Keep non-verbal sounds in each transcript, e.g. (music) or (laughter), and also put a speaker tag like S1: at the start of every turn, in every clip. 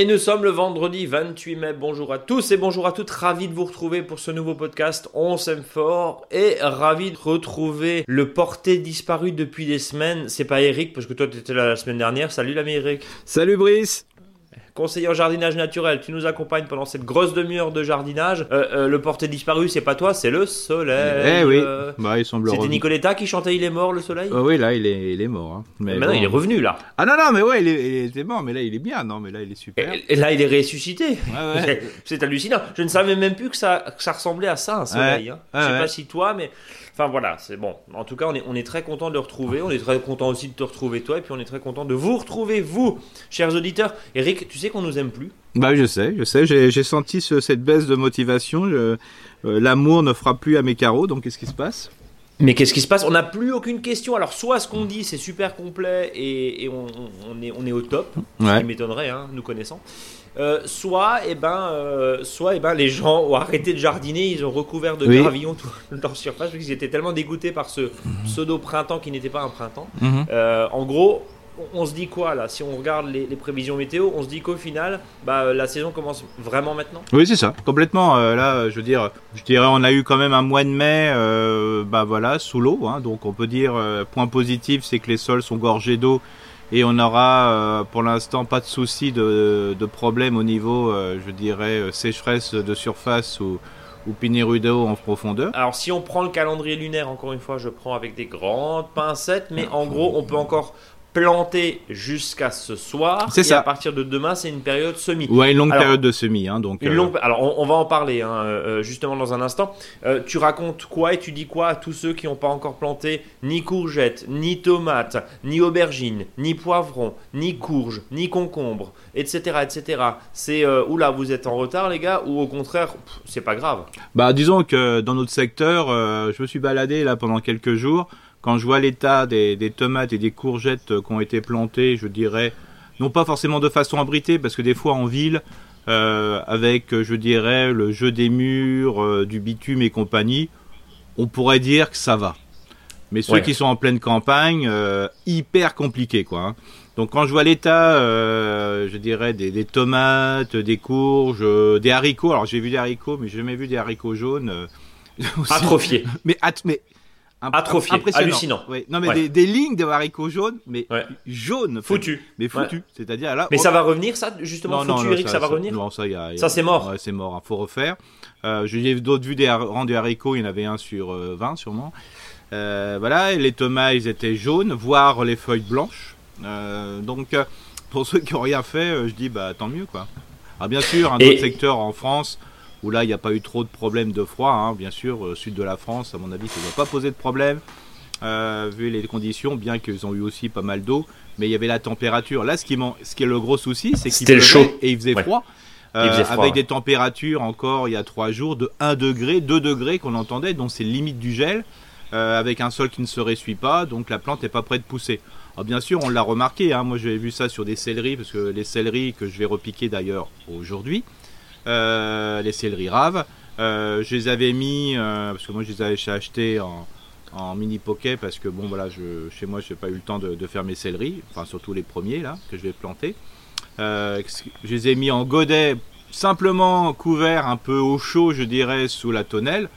S1: Et nous sommes le vendredi 28 mai. Bonjour à tous et bonjour à toutes. Ravi de vous retrouver pour ce nouveau podcast. On s'aime fort et ravi de retrouver le porté disparu depuis des semaines. C'est pas Eric parce que toi tu étais là la semaine dernière. Salut l'ami Eric.
S2: Salut Brice
S1: conseiller en jardinage naturel, tu nous accompagnes pendant cette grosse demi-heure de jardinage. Euh, euh, le porté disparu, c'est pas toi, c'est le soleil.
S2: Eh oui,
S1: euh.
S2: bah, il semble
S1: C'était Nicoletta qui chantait Il est mort le soleil
S2: oh, Oui, là, il est, il est mort. Hein.
S1: Mais, maintenant, il est revenu là.
S2: Ah non, non, mais ouais, il, était mort, mais là, il est bien. Non, mais là, il est super.
S1: Et, là, il est ressuscité. (laughs) c'est hallucinant. Je ne savais même plus que ça, ça ressemblait à ça, un soleil. Hein. Je sais pas si toi, mais Enfin voilà, c'est bon. En tout cas, on est, on est très content de le retrouver. On est très content aussi de te retrouver toi. Et puis on est très content de vous retrouver, vous, chers auditeurs. Eric, tu sais qu'on nous aime plus
S2: Bah je sais, je sais. J'ai senti cette baisse de motivation. Euh, l'amour ne fera plus à mes carreaux. Donc qu'est-ce qui se passe?
S1: Mais qu'est-ce qui se passe? On n'a plus aucune question. Alors, soit ce qu'on dit, c'est super complet et, on, est, on est au top, ce qui m'étonnerait, hein, nous connaissant. Euh, soit, eh ben, euh, soit eh ben, les gens ont arrêté de jardiner, ils ont recouvert de gravillons toute (laughs) leur surface parce qu'ils étaient tellement dégoûtés par ce pseudo printemps qui n'était pas un printemps. Mhm. Euh, en gros, on se dit quoi là? Si on regarde les, prévisions météo, on se dit qu'au final, bah, la saison commence vraiment maintenant?
S2: Oui, c'est ça, complètement. là, je veux dire, je dirais, on a eu quand même un mois de mai, bah voilà, sous l'eau. Hein. donc, on peut dire, point positif, c'est que les sols sont gorgés d'eau et on aura euh, pour l'instant pas de souci de, de problème au niveau, euh, je dirais, euh, sécheresse de surface ou, ou d'eau en profondeur.
S1: Alors si on prend le calendrier lunaire, encore une fois, je prends avec des grandes pincettes, mais en gros, on peut encore planté jusqu'à ce soir.
S2: C'est ça.
S1: À partir de demain, c'est une période semi.
S2: Ouais, une longue période de semi. Hein, donc,
S1: une euh, longue... Alors, on, va en parler hein, euh, justement dans un instant. Euh, tu racontes quoi et tu dis quoi à tous ceux qui n'ont pas encore planté ni courgettes, ni tomates, ni aubergines, ni poivrons, ni courges, ni concombres, etc., etc. C'est oula, vous êtes en retard, les gars, ou au contraire, c'est pas grave.
S2: Bah, disons que dans notre secteur, je me suis baladé là pendant quelques jours quand je vois l'état des, tomates et des courgettes euh, qui ont été plantées, je dirais, non pas forcément de façon abritée, parce que des fois en ville, euh, avec, je dirais, le jeu des murs, euh, du bitume et compagnie, on pourrait dire que ça va. Mais ceux qui sont en pleine campagne, hyper compliqué, quoi. Hein. Donc quand je vois l'état, je dirais, des, tomates, des courges, des haricots, alors j'ai vu des haricots, mais j'ai jamais vu des haricots jaunes. (laughs)
S1: Atrophiés.
S2: mais, mais
S1: Atrophié, hallucinant.
S2: Non mais des, lignes de haricots jaunes, mais jaunes.
S1: Foutu.
S2: Mais foutu. C'est-à-dire là.
S1: Mais ça va revenir, ça justement.
S2: Non,
S1: foutu, Eric, ça, va revenir.
S2: Non, ça, y a,
S1: ça c'est mort.
S2: c'est mort. Il hein, faut refaire. Euh, J'ai d'autres vues des rangs de haricots. Il y en avait un sur 20 euh, sûrement. Euh, voilà, et les tomates ils étaient jaunes, voire les feuilles blanches. Euh, donc euh, pour ceux qui ont rien fait, je dis bah tant mieux quoi. Ah bien sûr, un autre secteur en France où là il n'y a pas eu trop de problèmes de froid, hein, bien sûr, au sud de la France, à mon avis, ça ne va pas poser de problème, euh, vu les conditions, bien qu'ils ont eu aussi pas mal d'eau, mais il y avait la température. Là, ce qui, ce qui est le gros souci, c'est qu'il
S1: pleuvait chaud.
S2: et il faisait froid. Euh, avec des températures encore il y a trois jours de 1 degré, 2 degrés qu'on entendait, donc c'est limite du gel, euh, avec un sol qui ne se ressuit pas, donc la plante n'est pas prête de pousser. Alors bien sûr, on l'a remarqué, hein, moi j'ai vu ça sur des céleris, parce que les céleris que je vais repiquer d'ailleurs aujourd'hui, euh, les céleri raves. Euh, je les avais mis, euh, parce que moi je les avais achetés en, en mini pocket parce que bon voilà je, chez moi je n'ai pas eu le temps de, faire mes céleris enfin surtout les premiers là que je vais planter je les ai mis en godet simplement couverts un peu au chaud je dirais sous la tonnelle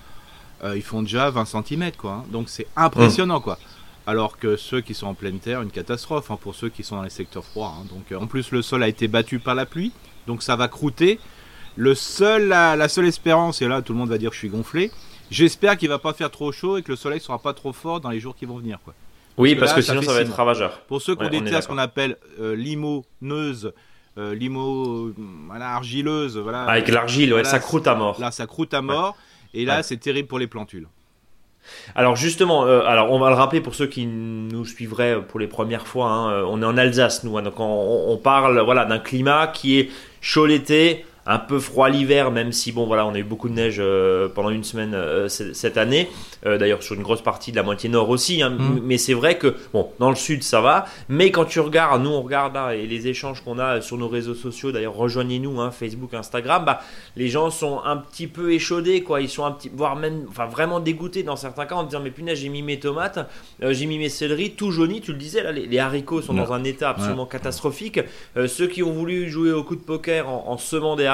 S2: ils font déjà 20 cm quoi hein. donc c'est impressionnant quoi alors que ceux qui sont en pleine terre une catastrophe hein, pour ceux qui sont dans les secteurs froids hein. donc en plus le sol a été battu par la pluie donc ça va croûter le seul, la, seule espérance, et là tout le monde va dire que je suis gonflé, j'espère qu'il va pas faire trop chaud et que le soleil sera pas trop fort dans les jours qui vont venir. Quoi.
S1: Oui, parce que, sinon ça, va être ravageur.
S2: Pour ceux qui ont des terres qu'on appelle euh, limoneuse, euh, limo, argileuse, voilà.
S1: Avec l'argile, ça croûte à mort.
S2: Là, ça croûte à mort, et là, c'est terrible pour les plantules.
S1: Alors justement, euh, alors on va le rappeler pour ceux qui nous suivraient pour les premières fois. Hein, on est en Alsace, nous, hein, donc on, on, parle voilà d'un climat qui est chaud l'été, un peu froid l'hiver, même si bon voilà, on a eu beaucoup de neige euh, pendant une semaine euh, cette année. Euh, d'ailleurs sur une grosse partie de la moitié nord aussi. Hein. Mm. Mais c'est vrai que bon, dans le sud ça va. Mais quand tu regardes, nous on regarde là et les échanges qu'on a sur nos réseaux sociaux. D'ailleurs rejoignez-nous, hein, Facebook, Instagram. Bah, les gens sont un petit peu échaudés, quoi. Ils sont un petit, voire même, enfin vraiment dégoûtés dans certains cas en disant mais punaise j'ai mis mes tomates, j'ai mis mes céleris, tout jauni. Tu le disais là, les, haricots sont dans un état absolument catastrophique. ceux qui ont voulu jouer au coup de poker en, en semant des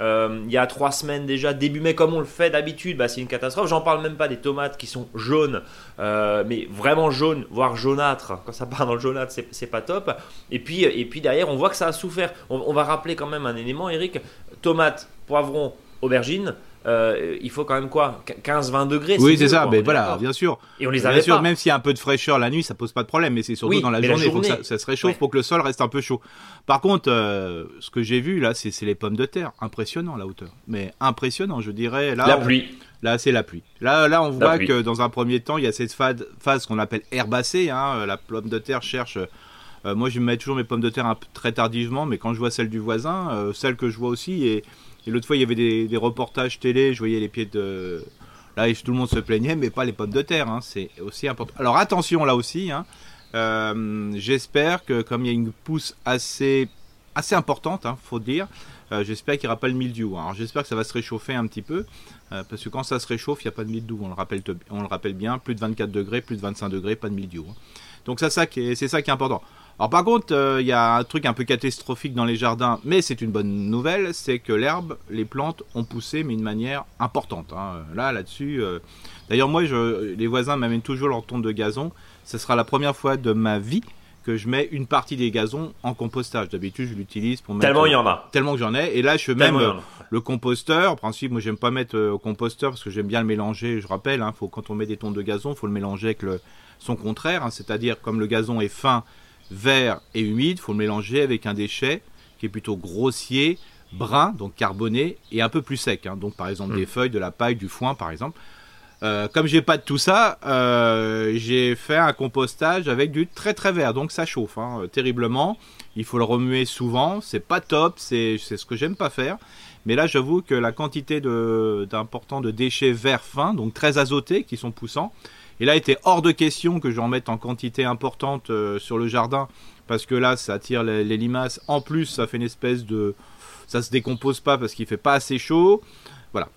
S1: euh, il y a trois semaines déjà, début mai, comme on le fait d'habitude, bah, c'est une catastrophe. J'en parle même pas des tomates qui sont jaunes, euh, mais vraiment jaunes, voire jaunâtres. Quand ça part dans le jaunâtre, c'est pas top. Et puis, et puis derrière, on voit que ça a souffert. On, on va rappeler quand même un élément, Eric tomates, poivrons, aubergines. Euh, il faut quand même quoi 15-20 degrés
S2: Oui, c'est ça, mais voilà, bien sûr.
S1: Et on les avait
S2: bien sûr, même s'il y a un peu de fraîcheur la nuit, ça pose pas de problème, mais c'est surtout dans la journée, il faut que ça, se réchauffe pour que le sol reste un peu chaud. Par contre, euh, ce que j'ai vu là, c'est les pommes de terre, impressionnant la hauteur, mais impressionnant, je dirais. Là,
S1: la pluie.
S2: Là, c'est la pluie. Là, là, on voit que dans un premier temps, il y a cette phase, qu'on appelle herbacée. Hein, la pomme de terre cherche. Euh, moi, je mets toujours mes pommes de terre un peu, très tardivement, mais quand je vois celle du voisin, celle que je vois aussi, et et l'autre fois, il y avait des, reportages télé, je voyais les pieds de. Là, tout le monde se plaignait, mais pas les pommes de terre. Hein, c'est aussi important. Alors attention là aussi. Hein, euh, j'espère que comme il y a une pousse assez assez importante, hein, faut dire, euh, j'espère qu'il n'y aura pas le mildiou. Alors j'espère que ça va se réchauffer un petit peu, euh, parce que quand ça se réchauffe, il n'y a pas de mildiou. On le rappelle, on le rappelle bien, plus de 24 degrés, plus de 25 degrés, pas de mildiou. Donc ça, ça c'est ça qui est important. Alors par contre, euh, il y a un truc un peu catastrophique dans les jardins, mais c'est une bonne nouvelle, c'est que l'herbe, les plantes ont poussé, mais d'une manière importante. Hein. Là, là-dessus. Euh, d'ailleurs, moi, je, les voisins m'amènent toujours leur tonte de gazon. Ce sera la première fois de ma vie que je mets une partie des gazons en compostage. D'habitude, je l'utilise pour mettre.
S1: Tellement il y en a.
S2: Tellement que j'en ai. Et là, je mets même le composteur. En principe, moi, j'aime pas mettre euh, au composteur parce que j'aime bien le mélanger. Je rappelle, hein, faut, quand on met des tontes de gazon, il faut le mélanger avec le, son contraire. Hein. C'est-à-dire, comme le gazon est fin vert et humide, il faut le mélanger avec un déchet qui est plutôt grossier, brun, donc carboné, et un peu plus sec. Hein. donc par exemple hmm. des feuilles, de la paille, du foin par exemple. Euh, comme j'ai pas de tout ça, euh, j'ai fait un compostage avec du très très vert, donc ça chauffe hein, terriblement. Il faut le remuer souvent, c'est pas top, c'est ce que j'aime pas faire. Mais là, j'avoue que la quantité d'important de, de déchets verts fins, donc très azotés, qui sont poussants, et là, il était hors de question que j'en mette en quantité importante euh, sur le jardin, parce que là, ça attire les, limaces. En plus, ça fait une espèce de... Ça se décompose pas parce qu'il fait pas assez chaud. Voilà.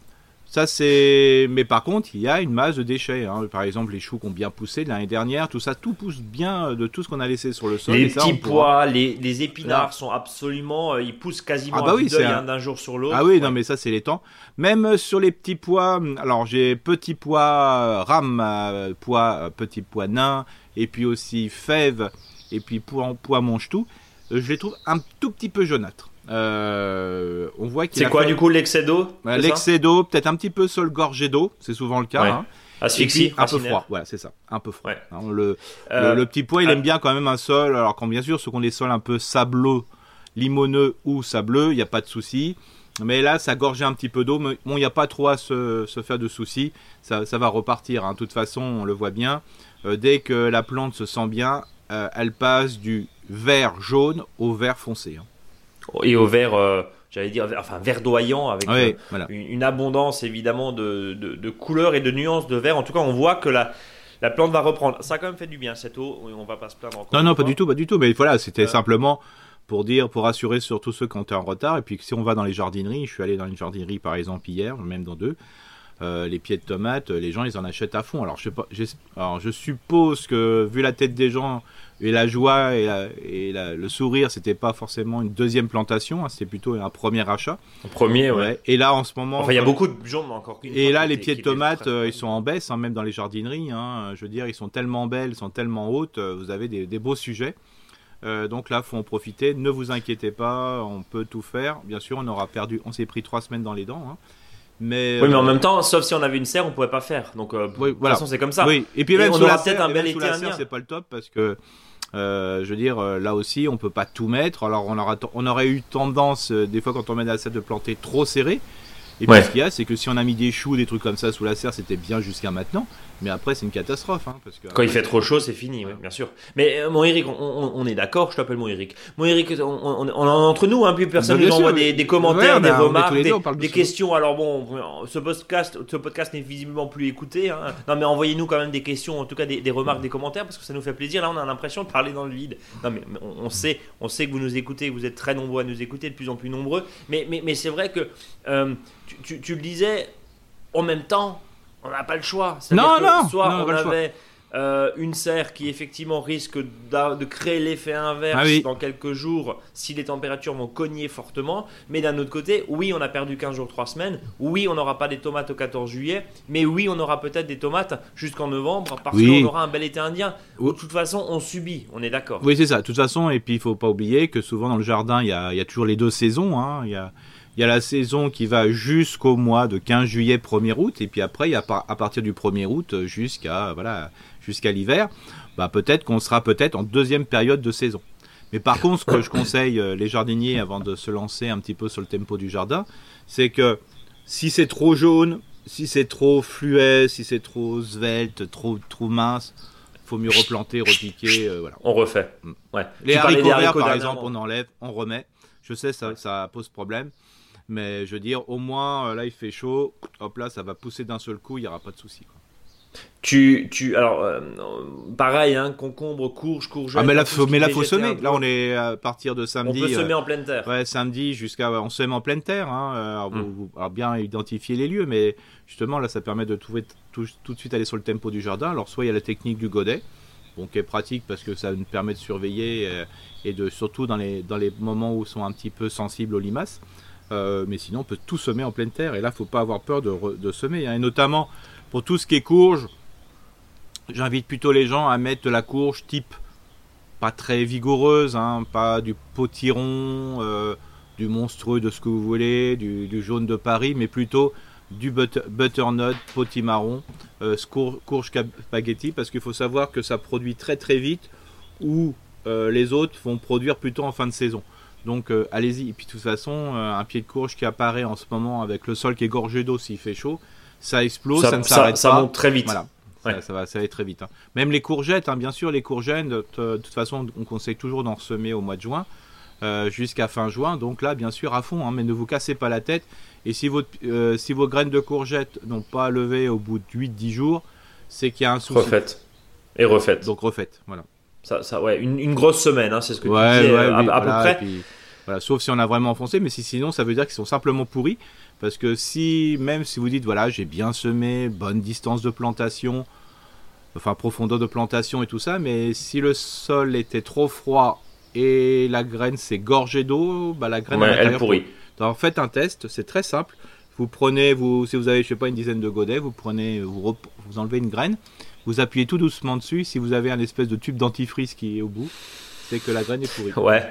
S2: Ça c'est, mais par contre, il y a une masse de déchets. Hein. Par exemple, les choux qui ont bien poussé l'année dernière, tout ça, tout pousse bien de tout ce qu'on a laissé sur le sol.
S1: Les petits pois, les, épinards sont absolument, euh, ils poussent quasiment ah bah oui, hein, d'un jour sur l'autre.
S2: Ah oui, non mais ça c'est les temps. Même euh, sur les petits pois, alors j'ai petits pois rame, euh, pois, petits pois nains, et puis aussi fèves, et puis pois, pois mange tout. Je les trouve un tout petit peu jaunâtres.
S1: Euh, on voit qu'il C'est quoi du coup l'excès d'eau
S2: L'excès d'eau, peut-être un petit peu sol gorgé d'eau, c'est souvent le cas. Hein.
S1: Asphyxie,
S2: un peu froid, voilà, c'est ça, un peu froid. Hein, le, euh, le, petit pois, il aime bien quand même un sol. Alors quand bien sûr, ce qu'on des sols un peu sableux, limoneux ou sableux, il n'y a pas de souci. Mais là, ça gorgeait un petit peu d'eau. Mais bon, il n'y a pas trop à se, se faire de soucis. Ça, ça, va repartir. Hein. De toute façon, on le voit bien. Euh, dès que la plante se sent bien, elle passe du vert jaune au vert foncé
S1: et au vert, euh, j'allais dire, enfin verdoyant avec euh, une, abondance évidemment de, de, couleurs et de nuances de vert. En tout cas, on voit que la, la plante va reprendre. Ça a quand même fait du bien cette eau. On va pas se plaindre encore.
S2: Non, non, pas du tout, pas du tout. Mais voilà, c'était euh. simplement pour dire, pour rassurer surtout ceux qui ont été en retard. Et puis si on va dans les jardineries, je suis allé dans une jardinerie par exemple hier, même dans deux. Les pieds de tomates, les gens ils en achètent à fond. Alors je, sais pas, alors je suppose que vu la tête des gens, et la joie et, le sourire, c'était pas forcément une deuxième plantation, hein, c'était plutôt un premier achat.
S1: Un premier, ouais.
S2: Et là, en ce moment.
S1: Enfin, il y a beaucoup de gens encore.
S2: Et là, les pieds de tomates, euh, ils sont en baisse, hein, même dans les jardineries. Hein, je veux dire, ils sont tellement belles, ils sont tellement hautes, euh, vous avez des, beaux sujets. Euh, donc là, faut en profiter. Ne vous inquiétez pas, on peut tout faire. Bien sûr, on aura perdu, on s'est pris trois semaines dans les dents. Hein.
S1: Mais oui, mais en même temps, sauf si on avait une serre, on pouvait pas faire. Donc, de toute façon, c'est comme ça.
S2: Oui. Et puis même on aura peut-être un bel été C'est pas le top parce que euh, je veux dire, euh, là aussi, on peut pas tout mettre. Alors, on, aura on aurait eu tendance, euh, des fois, quand on met la serre, de planter trop serré. Et puis ce qu'il y a, c'est que si on a mis des choux, des trucs comme ça sous la serre, c'était bien jusqu'à maintenant. Mais après, c'est une catastrophe. Hein, parce que
S1: Quand il fait trop chaud, c'est fini, bien sûr. Mais euh, mon Eric, on, est d'accord, je t'appelle mon Eric. Mon Eric, on, on, entre nous, hein, puis personne bah, nous envoie des, commentaires, des remarques, des, questions. Alors bon, ce podcast, ce podcast n'est visiblement plus écouté. Hein. Non, mais envoyez-nous quand même des questions, en tout cas des, remarques, des commentaires, parce que ça nous fait plaisir. Là, on a l'impression de parler dans le vide. Non, mais on, sait, on sait que vous nous écoutez, vous êtes très nombreux à nous écouter, de plus en plus nombreux. Mais, mais, mais c'est vrai que euh, tu, tu le disais, en même temps, on n'a pas le choix.
S2: Non, non,
S1: soit on avait euh, une serre qui effectivement risque de créer l'effet inverse ah dans quelques jours si les températures vont cogner fortement. Mais d'un autre côté, oui, on a perdu 15 jours, 3 semaines. Oui, on n'aura pas des tomates au 14 juillet. Mais oui, on aura peut-être des tomates jusqu'en novembre parce qu'on aura un bel été indien. De toute façon, on subit, on est d'accord.
S2: Oui, c'est ça. De toute façon, et puis il faut pas oublier que souvent dans le jardin, il y a, toujours les deux saisons. Hein. Il y a il y a la saison qui va jusqu'au mois de 15 juillet 1er août et puis après il y a à partir du 1er août jusqu'à voilà jusqu'à l'hiver bah peut-être qu'on sera peut-être en deuxième période de saison. Mais par contre ce que je conseille euh, les jardiniers avant de se lancer un petit peu sur le tempo du jardin c'est que si c'est trop jaune si c'est trop fluet si c'est trop svelte trop trop mince faut mieux replanter repiquer euh, voilà.
S1: On refait.
S2: Mm. ouais. Les haricots verts par exemple on enlève on remet. Je sais ça ça pose problème mais je veux dire, au moins, euh, là, il fait chaud. Hop là, ça va pousser d'un seul coup. Il n'y aura pas de souci.
S1: Tu, tu, alors, euh, pareil, hein, concombre, courge, courgette.
S2: Ah, mais là, faut, mais là, faut semer. Là, on est à partir de samedi.
S1: On peut semer en pleine terre.
S2: Ouais, samedi jusqu'à, on sème en pleine terre. Hein. Hmm. Alors, bien identifier les lieux, mais justement, là, ça permet de trouver tout, tout, de suite aller sur le tempo du jardin. Alors, soit il y a la technique du godet, bon, qui est pratique parce que ça nous permet de surveiller euh, et de surtout dans les, dans les moments où sont un petit peu sensibles aux limaces. Euh, mais sinon, on peut tout semer en pleine terre. Et là, il ne faut pas avoir peur de, semer. Hein. Et notamment, pour tout ce qui est courge, j'invite plutôt les gens à mettre de la courge type pas très vigoureuse, hein, pas du potiron, euh, du monstrueux de ce que vous voulez, du, jaune de Paris, mais plutôt du butternut, potimarron, euh, courge spaghetti, parce qu'il faut savoir que ça produit très très vite, ou les autres vont produire plutôt en fin de saison. Donc euh, allez-y. Et puis de toute façon, euh, un pied de courge qui apparaît en ce moment avec le sol qui est gorgé d'eau s'il fait chaud, ça explose, ça, ne s'arrête pas.
S1: Ça monte très vite.
S2: Voilà. Ça, va, ça va très vite. Hein. Même les courgettes, hein, bien sûr, les courgettes, de, toute façon, on conseille toujours d'en semer au mois de juin. Euh, jusqu'à fin juin. Donc là, bien sûr, à fond, hein, mais ne vous cassez pas la tête. Et si, votre, si vos graines de courgettes n'ont pas levé au bout de 8-10 jours, c'est qu'il y a un souci.
S1: Refaites. Et refaites.
S2: Donc refaites, voilà.
S1: Ça, ça, ouais, une, grosse semaine, c'est ce que tu disais, à, peu près
S2: sauf si on a vraiment enfoncé, mais si sinon ça veut dire qu'ils sont simplement pourris. Parce que si, même si vous dites, voilà, j'ai bien semé, bonne distance de plantation, enfin profondeur de plantation et tout ça, mais si le sol était trop froid et la graine s'est gorgée d'eau, bah la graine
S1: elle pourrit.
S2: Faites un test, c'est très simple. Vous prenez, vous, si vous avez, je sais pas, une dizaine de godets, vous prenez, vous, vous enlevez une graine, vous appuyez tout doucement dessus. Si vous avez un espèce de tube dentifrice qui est au bout, c'est que la graine est pourrie.
S1: Ouais.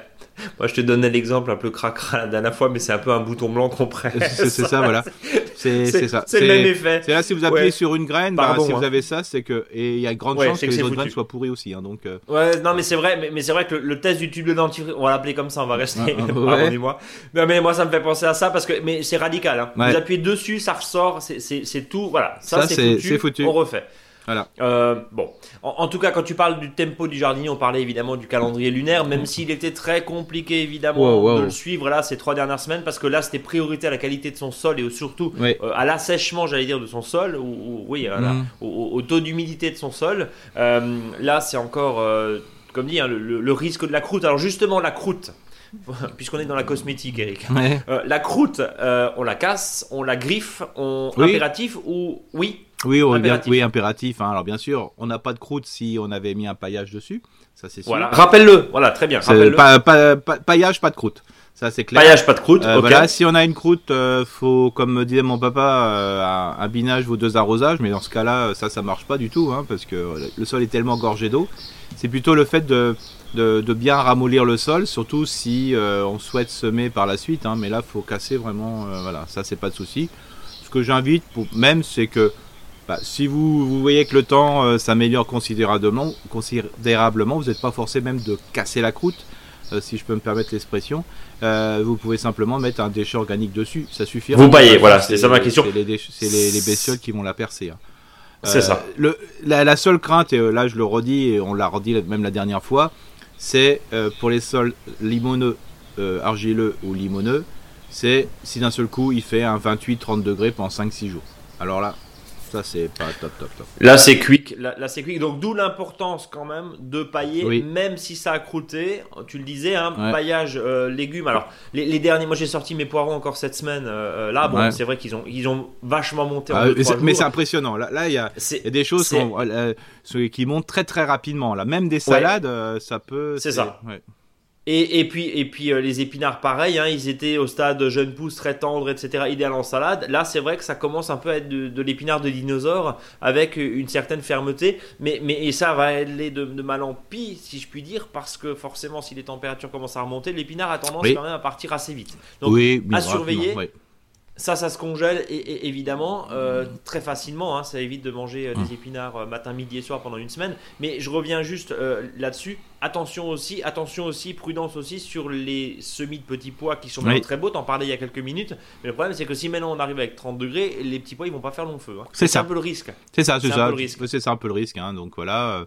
S1: Moi, je te donnais l'exemple un peu cracra la dernière fois, mais c'est un peu un bouton blanc qu'on presse.
S2: C'est ça, voilà. (laughs) C'est ça.
S1: C'est le même effet.
S2: C'est là, si vous appuyez sur une graine, bah, si vous hein. avez ça, c'est que. Et il y a grande chance que, les autres graines soient pourries aussi. Hein, donc, euh.
S1: Ouais, non, mais c'est vrai, mais, mais c'est vrai que le, test du tube de dentifrice, on va l'appeler comme ça, on va rester. (laughs) Pardonnez-moi. Non, mais moi, ça me fait penser à ça parce que. Mais c'est radical. Hein. Vous appuyez dessus, ça ressort, c'est tout. Voilà. Ça, c'est foutu, foutu. On refait.
S2: Voilà.
S1: Euh, bon, en, tout cas, quand tu parles du tempo du jardinier, on parlait évidemment du calendrier lunaire, même s'il était très compliqué évidemment de le suivre là ces trois dernières semaines, parce que là c'était priorité à la qualité de son sol et surtout euh, à l'assèchement, j'allais dire, de son sol, ou, oui, mm. au, taux d'humidité de son sol. Euh, là, c'est encore, comme dit, hein, le, risque de la croûte. Alors justement, la croûte. (laughs) puisqu'on est dans la cosmétique, Eric. la croûte, on la casse, on la griffe, on impératif ou oui?
S2: Oui, impératif. oui, impératif. Hein. Alors bien sûr, on n'a pas de croûte si on avait mis un paillage dessus, ça c'est sûr.
S1: Voilà, rappelle-le. Voilà, très bien.
S2: Pas, pas, paillage, pas de croûte. Ça c'est clair.
S1: Paillage, pas de croûte.
S2: Euh, Voilà, si on a une croûte, euh, faut, comme me disait mon papa, euh, un binage vaut deux arrosages, mais dans ce cas-là, ça, ça marche pas du tout, hein, parce que le sol est tellement gorgé d'eau. C'est plutôt le fait de, de, de, bien ramollir le sol, surtout si euh, on souhaite semer par la suite. Hein, mais là, faut casser vraiment. voilà, ça c'est pas de souci. Ce que j'invite, pour, même, c'est que bah, si vous, voyez que le temps euh, s'améliore considérablement, considérablement, vous n'êtes pas forcé même de casser la croûte. si je peux me permettre l'expression, vous pouvez simplement mettre un déchet organique dessus, ça suffit.
S1: Vous paillez, voilà, c'est ça ma question.
S2: C'est les, les, bestioles qui vont la percer. Hein.
S1: C'est ça.
S2: Le, la, seule crainte, et là je le redis, et on l'a redit même la dernière fois, c'est pour les sols limoneux, argileux ou limoneux, c'est si d'un seul coup il fait un 28-30 degrés pendant 5-6 jours. Alors là, ça c'est pas top top top.
S1: Là c'est quick, là, c'est quick. Donc d'où l'importance quand même de pailler, même si ça a croûté. Tu le disais, un hein, paillage euh, légumes. Alors les, derniers, moi j'ai sorti mes poivrons encore cette semaine. Euh, euh, là bon, c'est vrai qu'ils ont ils ont vachement monté. En ah,
S2: mais c'est impressionnant. Là il y, a des choses qui, montent très très rapidement. Là même des salades, ça peut.
S1: C'est ça. Et, et, puis, et puis euh, les épinards, pareil, hein, ils étaient au stade jeune pousse, très tendre, etc., idéal en salade. Là, c'est vrai que ça commence un peu à être de, l'épinard de dinosaure avec une certaine fermeté. Mais, mais et ça va aller de, mal en pis, si je puis dire, parce que forcément, si les températures commencent à remonter, l'épinard a tendance quand même à partir assez vite. Donc, oui, à surveiller. Ça, ça se congèle et, évidemment euh, très facilement. Hein, ça évite de manger euh, des hum. épinards euh, matin, midi et soir pendant une semaine. Mais je reviens juste là-dessus. Attention aussi, attention aussi, prudence aussi sur les semis de petits pois qui sont très beaux. T'en parlais il y a quelques minutes. Mais le problème, c'est que si maintenant on arrive avec 30 degrés, les petits pois ils vont pas faire long feu. Hein.
S2: C'est ça.
S1: un peu le risque.
S2: C'est ça, c'est ça. C'est ça un peu le risque. Hein, donc voilà.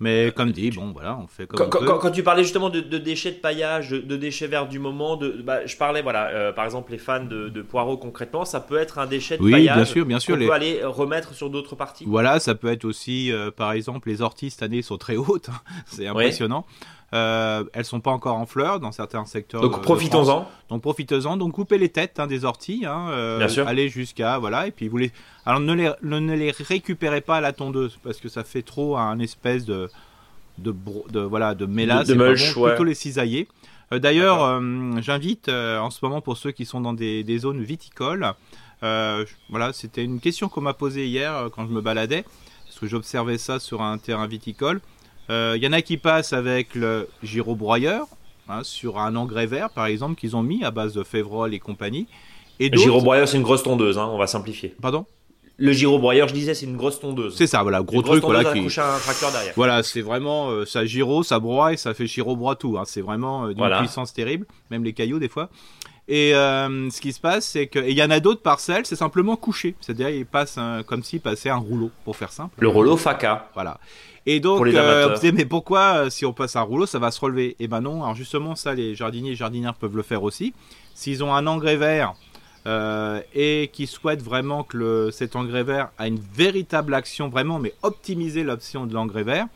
S2: Mais comme dit, bon voilà, on fait comme
S1: quand, quand, tu parlais justement de, déchets de paillage, de, déchets verts du moment, de, bah, je parlais voilà, euh, par exemple les fans de, poireaux concrètement, ça peut être un déchet de
S2: oui,
S1: paillage.
S2: bien sûr, bien sûr.
S1: On peut aller remettre sur d'autres parties.
S2: Voilà, ça peut être aussi, euh, par exemple, les orties cette année sont très hautes, hein. (laughs) c'est impressionnant. Euh, elles sont pas encore en fleurs dans certains secteurs.
S1: Donc profitons-en.
S2: Donc profitez-en. Donc coupez les têtes hein, des orties. Hein, euh, Allez jusqu'à voilà et puis vous les. Alors ne les ne les récupérez pas à la tondeuse parce que ça fait trop un espèce de de, de voilà de mélasse. De, plutôt les cisailler. Euh, d'ailleurs, euh, j'invite en ce moment pour ceux qui sont dans des, des zones viticoles. voilà, c'était une question qu'on m'a posée hier quand je me baladais parce que j'observais ça sur un terrain viticole. Il euh, y en a qui passent avec le gyrobroyeur, hein, sur un engrais vert par exemple, qu'ils ont mis à base de févrole et compagnie.
S1: Et le gyrobroyeur, c'est une grosse tondeuse, hein, on va simplifier.
S2: Pardon?
S1: Le gyrobroyeur, je disais, c'est une grosse tondeuse.
S2: C'est ça, voilà, gros truc, voilà,
S1: qui un tracteur derrière.
S2: Voilà, c'est vraiment euh, ça gyro, ça broie et ça fait gyrobroie tout. Hein. C'est vraiment euh, d'une puissance terrible, même les cailloux des fois. Et ce qui se passe, c'est que il y en a d'autres parcelles, c'est simplement couché. C'est-à-dire, ils passent comme s'ils passaient un rouleau, pour faire simple.
S1: Le rouleau faca.
S2: Voilà. Et donc, euh, mais pourquoi, euh, si on passe un rouleau, ça va se relever? Eh ben non, alors justement, ça, les jardiniers et jardinières peuvent le faire aussi. S'ils ont un engrais vert euh, et qui souhaitent vraiment que cet engrais vert a une véritable action, vraiment, mais optimiser l'option de l'engrais vert,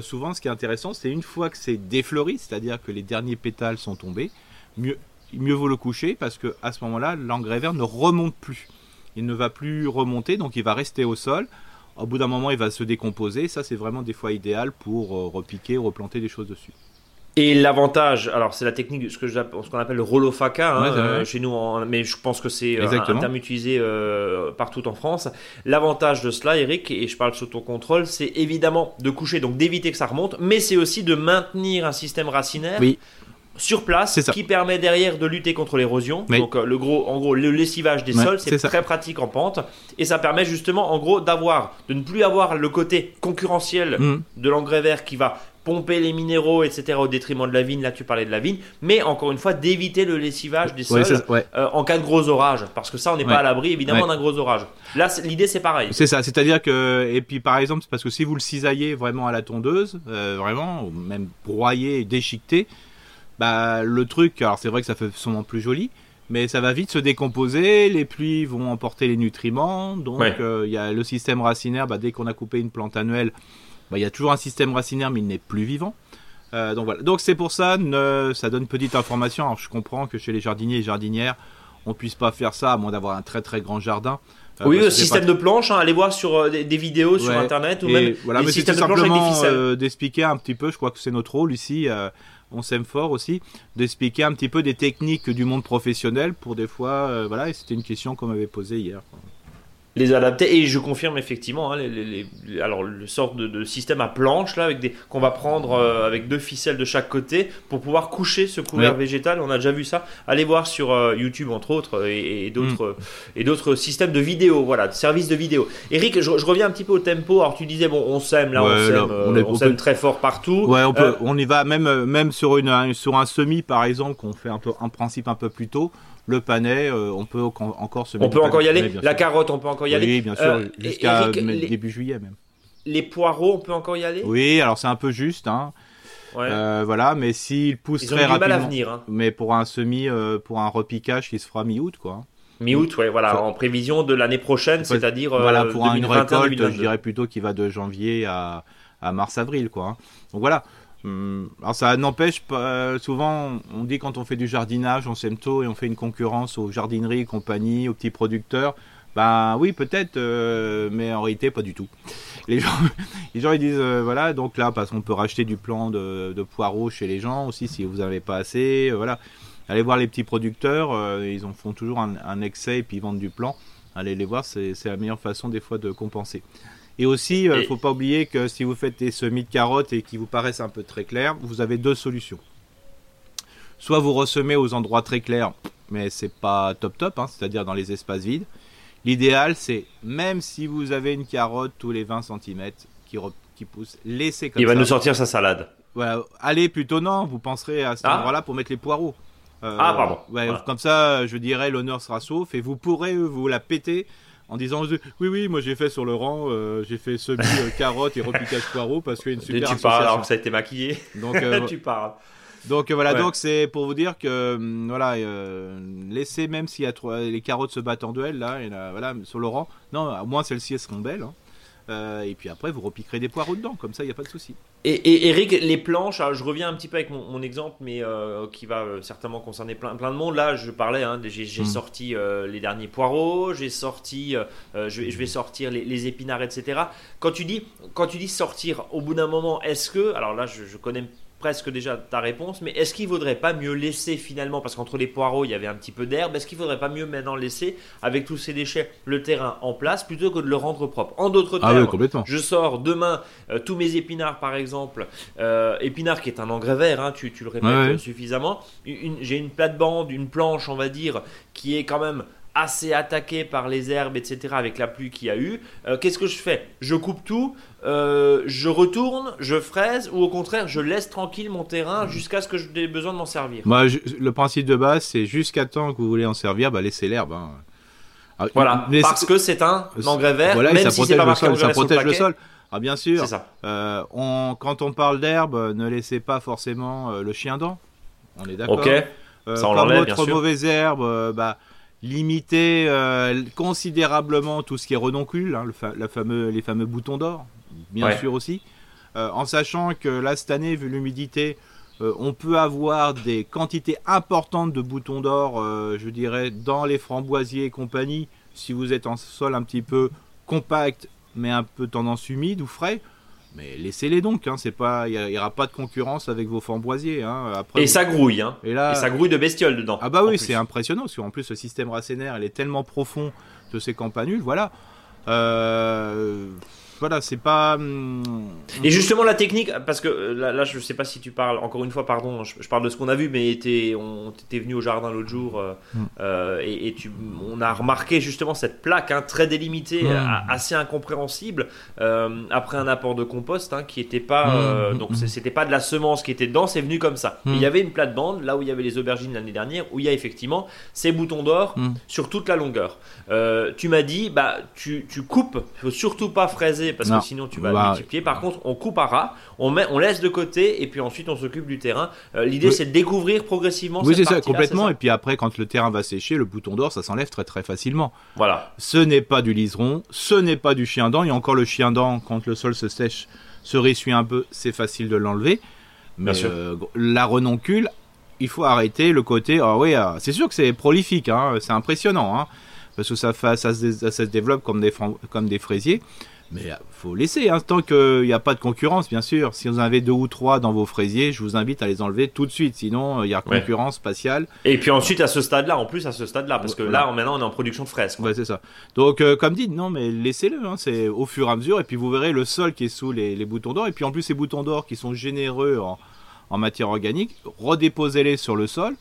S2: souvent, ce qui est intéressant, c'est une fois que c'est défleuri, c'est-à-dire que les derniers pétales sont tombés, mieux, mieux vaut le coucher parce que à ce moment-là, l'engrais vert ne remonte plus. Il ne va plus remonter, donc il va rester au sol au bout d'un moment, il va se décomposer. Ça, c'est vraiment des fois idéal pour euh, repiquer, replanter des choses dessus.
S1: Et l'avantage, alors c'est la technique, ce qu'on appelle le rollo faca hein, euh, chez nous, mais je pense que c'est euh, un, terme utilisé partout en France. L'avantage de cela, Eric, et je parle sous ton contrôle, c'est évidemment de coucher, donc d'éviter que ça remonte, mais c'est aussi de maintenir un système racinaire oui. sur place qui permet derrière de lutter contre l'érosion. Donc euh, le gros, en gros, le lessivage des sols, c'est très pratique en pente. Et ça permet justement, en gros, d'avoir, de ne plus avoir le côté concurrentiel mm. de l'engrais vert qui va pomper les minéraux, etc. au détriment de la vigne. Là, tu parlais de la vigne, mais encore une fois, d'éviter le lessivage des sols euh, en cas de gros orage, parce que ça, on n'est pas à l'abri évidemment d'un gros orage. Là, l'idée c'est pareil.
S2: C'est ça, c'est-à-dire que et puis par exemple, c'est parce que si vous le cisaillez vraiment à la tondeuse, euh, vraiment, ou même broyer, déchiqueter bah le truc, alors c'est vrai que ça fait sûrement plus joli, mais ça va vite se décomposer, les pluies vont emporter les nutriments, donc euh, il y a le système racinaire, bah, dès qu'on a coupé une plante annuelle, bah, il y a toujours un système racinaire, mais il n'est plus vivant. Euh, donc voilà. Donc c'est pour ça, ne, ça donne petite information. Alors je comprends que chez les jardiniers et jardinières, on puisse pas faire ça à moins d'avoir un très très grand jardin.
S1: Euh, oui, le système de planche, hein, allez voir sur des, vidéos sur internet ou même
S2: voilà, mais systèmes de planche avec d'expliquer un petit peu, je crois que c'est notre rôle ici, on s'aime fort aussi, d'expliquer un petit peu des techniques du monde professionnel pour des fois, euh, voilà, et c'était une question qu'on m'avait posée hier.
S1: Les adapter. Et je confirme effectivement, hein, les, alors le sort de, système à planche là, avec des qu'on va prendre euh, avec deux ficelles de chaque côté pour pouvoir coucher ce couvert végétal. On a déjà vu ça. Allez voir sur euh, YouTube entre autres et, d'autres mm. et d'autres systèmes de vidéo, voilà, de services de vidéo. Eric, je, reviens un petit peu au tempo. Alors tu disais bon, on s'aime là, on s'aime, euh, on, s'aime très fort partout.
S2: Ouais, on peut, on y va même même sur une sur un semi par exemple, qu'on fait un peu un principe un peu plus tôt le panais, euh, on peut encore se
S1: On peut encore y aller. La carotte, on peut encore y aller.
S2: Oui, bien sûr, euh, jusqu'à début juillet même.
S1: Les poireaux, on peut encore y aller?
S2: Oui, alors c'est un peu juste, hein. Euh, voilà, mais s'il pousse Ils très rapidement. À venir, hein. Mais pour un semi, pour un repiquage qui se fera mi-août, quoi.
S1: Mi-août, ouais, voilà, en prévision de l'année prochaine, c'est-à-dire.
S2: Voilà, pour une récolte, je dirais plutôt qu'il va de janvier à, à mars-avril, quoi. Hein. Donc voilà, alors ça n'empêche pas, souvent on dit quand on fait du jardinage, on sème tôt et on fait une concurrence aux jardineries, compagnies, aux petits producteurs. Ben oui, peut-être, euh, mais en réalité pas du tout. (laughs) Les gens, ils disent euh, voilà, donc là parce qu'on peut racheter du plan de, poireaux chez les gens aussi si vous n'avez pas assez, euh, voilà. Allez voir les petits producteurs, ils en font toujours un, un, excès et puis ils vendent du plan. Allez les voir, c'est la meilleure façon des fois de compenser. Et aussi, il ne faut pas oublier que si vous faites des semis de carottes et qui vous paraissent un peu très clairs, vous avez deux solutions. Soit vous ressemez aux endroits très clairs, mais c'est pas top top, hein, c'est-à-dire dans les espaces vides. L'idéal, c'est même si vous avez une carotte tous les 20 cm qui, qui pousse, laissez comme
S1: ça.
S2: Il
S1: va nous sortir sa salade.
S2: Voilà, allez plutôt non, vous penserez à cet ah. endroit-là pour mettre les poireaux.
S1: Euh, ah, pardon.
S2: Comme ça, je dirais, l'honneur sera sauf et vous pourrez vous la péter en disant oui oui moi j'ai fait sur le rang euh, j'ai fait semi euh, (laughs) carotte et repiquage poireau parce qu'il y a une super
S1: tu parles alors que ça a été maquillé. Donc euh, (laughs) tu parles.
S2: donc voilà donc c'est pour vous dire que voilà laissez même s'il y a trois, les carottes se battent en duel là et voilà sur le rang non au moins celles-ci elles seront belles hein. Euh, et puis après, vous repiquerez des poireaux dedans, comme ça, il n'y a pas de souci.
S1: Et, Eric, les planches, je reviens un petit peu avec mon, exemple, mais euh, qui va euh, certainement concerner plein, plein de monde. Là, je parlais, hein, j'ai mm. sorti les derniers poireaux, j'ai sorti, je, vais sortir les, épinards, etc. Quand tu dis, quand tu dis sortir, au bout d'un moment, est-ce que, alors là, je, je connais presque déjà ta réponse, mais est-ce qu'il vaudrait pas mieux laisser finalement, parce qu'entre les poireaux il y avait un petit peu d'herbe, est-ce qu'il vaudrait pas mieux maintenant laisser avec tous ces déchets le terrain en place plutôt que de le rendre propre? En d'autres ah termes, je sors demain euh, tous mes épinards par exemple, euh, épinards qui est un engrais vert, hein, tu, le répètes suffisamment, j'ai une plate-bande, une planche on va dire, qui est quand même assez attaqué par les herbes, etc., avec la pluie qu'il y a eu, euh, qu'est-ce que je fais? Je coupe tout, euh, je retourne, je fraise, ou au contraire, je laisse tranquille mon terrain jusqu'à ce que j'ai besoin de m'en servir?
S2: Moi, Le principe de base, c'est jusqu'à temps que vous voulez en servir, bah, laissez l'herbe. Hein.
S1: Ah, voilà, parce que c'est un engrais vert, même ça si protège, pas le, sol,
S2: ça protège le, sol. Ah bien sûr. Ça. Euh, on, quand on parle d'herbe, ne laissez pas forcément le chien dent. On est d'accord.
S1: Ok.
S2: ça on l'enlève bien sûr. mauvaise herbe, bah limiter euh, considérablement tout ce qui est redoncule, hein, la fameux, les fameux boutons d'or, bien sûr aussi, euh, en sachant que là cette année, vu l'humidité, euh, on peut avoir des quantités importantes de boutons d'or, je dirais, dans les framboisiers et compagnie, si vous êtes en sol un petit peu compact, mais un peu tendance humide ou frais. Mais laissez-les donc, hein, c'est pas, il n'y aura pas de concurrence avec vos framboisiers. Hein,
S1: après, et ça grouille, hein. Et, là, ça grouille de bestioles dedans.
S2: Ah bah oui, c'est impressionnant, parce qu'en plus le système racinaire, il est tellement profond de ces campanules, voilà. Euh, voilà, c'est pas. Hum,
S1: et justement, la technique, parce que euh, là, je sais pas si tu parles, encore une fois, pardon, je, parle de ce qu'on a vu, mais était, on était venu au jardin l'autre jour euh, hum. euh, et, tu, on a remarqué justement cette plaque hein, très délimitée, hum. assez incompréhensible, après un apport de compost hein, qui était pas. donc, c'était pas de la semence qui était dedans, c'est venu comme ça. Il y avait une plate-bande, là où il y avait les aubergines l'année dernière, où il y a effectivement ces boutons d'or sur toute la longueur. tu m'as dit, bah, tu, tu coupes, faut surtout pas fraiser parce que sinon tu vas bah, multiplier. Par contre, on coupe à ras, on, met, on laisse de côté et puis ensuite on s'occupe du terrain. Euh, l'idée c'est de découvrir progressivement.
S2: Oui, c'est ça, complètement. Et puis après, quand le terrain va sécher, le bouton d'or ça s'enlève très très facilement.
S1: Voilà.
S2: Ce n'est pas du liseron, ce n'est pas du chien dent. Et encore le chien dent, quand le sol se sèche, se ressuie un peu, c'est facile de l'enlever. Mais euh, la renoncule, il faut arrêter le côté. Ah oui, ah, c'est sûr que c'est prolifique, hein, c'est impressionnant, hein, parce que ça, ça, se, ça, se, développe comme des, comme des fraisiers. Mais euh, faut laisser, hein, tant qu'il n'y a pas de concurrence, bien sûr. Si vous en avez deux ou trois dans vos fraisiers, je vous invite à les enlever tout de suite. Sinon, il y a concurrence spatiale.
S1: Et puis ensuite, à ce stade-là, en plus, à ce stade-là, parce que là, maintenant, on est en production de fraises.
S2: Ouais, c'est ça. Donc, euh, comme dit, non, mais laissez-le. Hein, c'est au fur et à mesure. Et puis, vous verrez le sol qui est sous les, boutons d'or. Et puis, en plus, ces boutons d'or qui sont généreux en, en matière organique, redéposez-les sur le sol.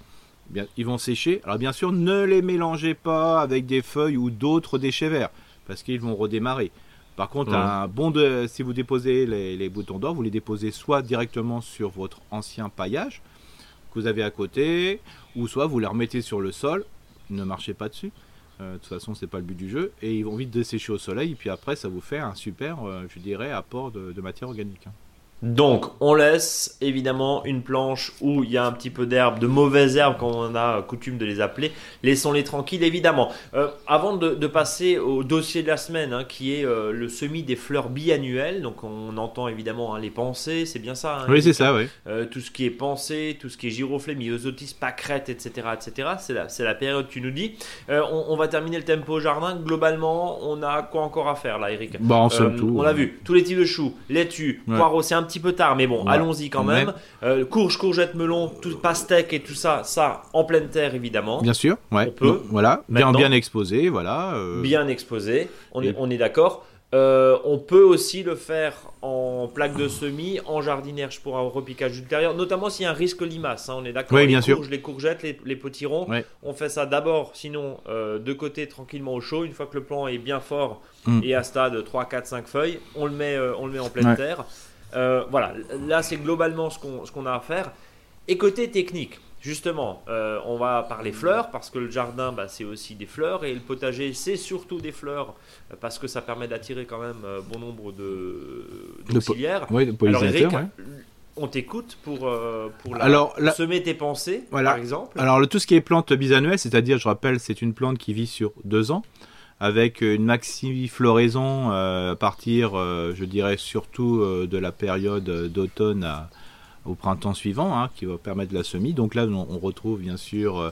S2: Bien, ils vont sécher. Alors, bien sûr, ne les mélangez pas avec des feuilles ou d'autres déchets verts, parce qu'ils vont redémarrer. Par contre, un bon de, si vous déposez les, boutons d'or, vous les déposez soit directement sur votre ancien paillage que vous avez à côté, ou soit vous les remettez sur le sol. Ne marchez pas dessus. Euh, de toute façon, c'est pas le but du jeu. Et ils vont vite dessécher au soleil. Et puis après, ça vous fait un super, euh, je dirais, apport de, matière organique. Hein.
S1: Donc, on laisse évidemment une planche où il y a un petit peu d'herbe, de mauvaises herbes, comme on a coutume de les appeler. Laissons-les tranquilles, évidemment. Euh, avant de, passer au dossier de la semaine, hein, qui est euh, le semis des fleurs biannuelles, donc on entend évidemment hein, les pensées, c'est bien ça
S2: hein, Oui, c'est ça, oui.
S1: Euh, tout ce qui est pensée, tout ce qui est giroflée, myosotis, pâquerette, etc., etc. C'est la, la période, tu nous dis. On, va terminer le tempo au jardin. Globalement, on a quoi encore à faire là, Eric?
S2: Bon,
S1: bah, On a vu tous les types de choux, laitue, poireaux, c'est un petit peu tard, mais bon, allons-y quand même. Euh, courge, courgette, melon, tout, pastèque et tout ça, ça en pleine terre évidemment.
S2: Bien sûr, ouais. On peut. voilà, bien, bien exposé, voilà.
S1: Euh. Bien exposé, on est, on est d'accord. Euh, on peut aussi le faire en plaque de semis, en jardinage pour un repiquage ultérieur, notamment s'il y a un risque limace. Hein, on est d'accord.
S2: Oui, bien
S1: les
S2: sûr.
S1: Les courgettes, les, les potirons. On fait ça d'abord, sinon de côté tranquillement au chaud. Une fois que le plant est bien fort mm. et à stade 3, 4, 5 feuilles, on le met, on le met en pleine terre. Euh, voilà, là c'est globalement ce qu'on a à faire. Et côté technique, justement, euh, on va parler fleurs parce que le jardin bah, c'est aussi des fleurs et le potager c'est surtout des fleurs euh, parce que ça permet d'attirer quand même bon nombre.
S2: De, de Alors Eric,
S1: on t'écoute pour, pour Alors, semer tes pensées, par exemple.
S2: Alors tout ce qui est plante bisannuelle, c'est-à-dire, je rappelle, c'est une plante qui vit sur deux ans avec une maxi floraison euh, à partir, euh, je dirais surtout euh, de la période d'automne au printemps suivant, hein, qui va permettre la semis. Donc là, on, retrouve bien sûr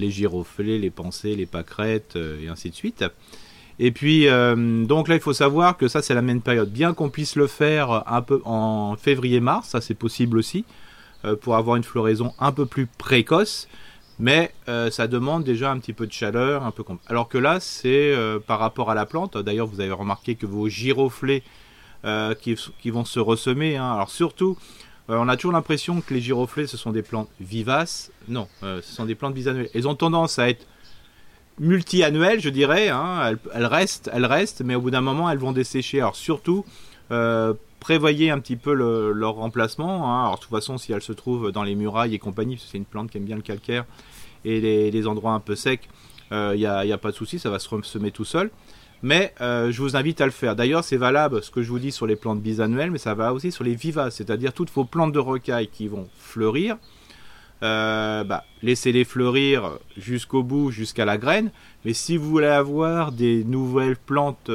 S2: les giroflées, les pensées, les pâquerettes et ainsi de suite. Et puis, donc là, il faut savoir que ça, c'est la même période. Bien qu'on puisse le faire un peu en février-mars, ça c'est possible aussi, pour avoir une floraison un peu plus précoce mais euh, ça demande déjà un petit peu de chaleur, un peu alors que là c'est euh, par rapport à la plante. D'ailleurs, vous avez remarqué que vos giroflées euh, qui, vont se ressemer. Hein. alors surtout, on a toujours l'impression que les giroflées ce sont des plantes vivaces. Non, ce sont des plantes bisannuelles. Elles ont tendance à être multi-annuelles, je dirais. Hein. Elles, restent, elles restent, mais au bout d'un moment elles vont dessécher. Alors surtout prévoyez un petit peu leur remplacement. Hein. Alors, de toute façon, si elles se trouvent dans les murailles et compagnie, parce que c'est une plante qui aime bien le calcaire et les, endroits un peu secs, il euh, n'y a, pas de souci, ça va se semer tout seul. Mais euh, je vous invite à le faire. D'ailleurs, c'est valable ce que je vous dis sur les plantes bisannuelles, mais ça va aussi sur les vivaces, c'est-à-dire toutes vos plantes de rocaille qui vont fleurir. Euh, bah, laissez-les fleurir jusqu'au bout, jusqu'à la graine. Mais si vous voulez avoir des nouvelles plantes,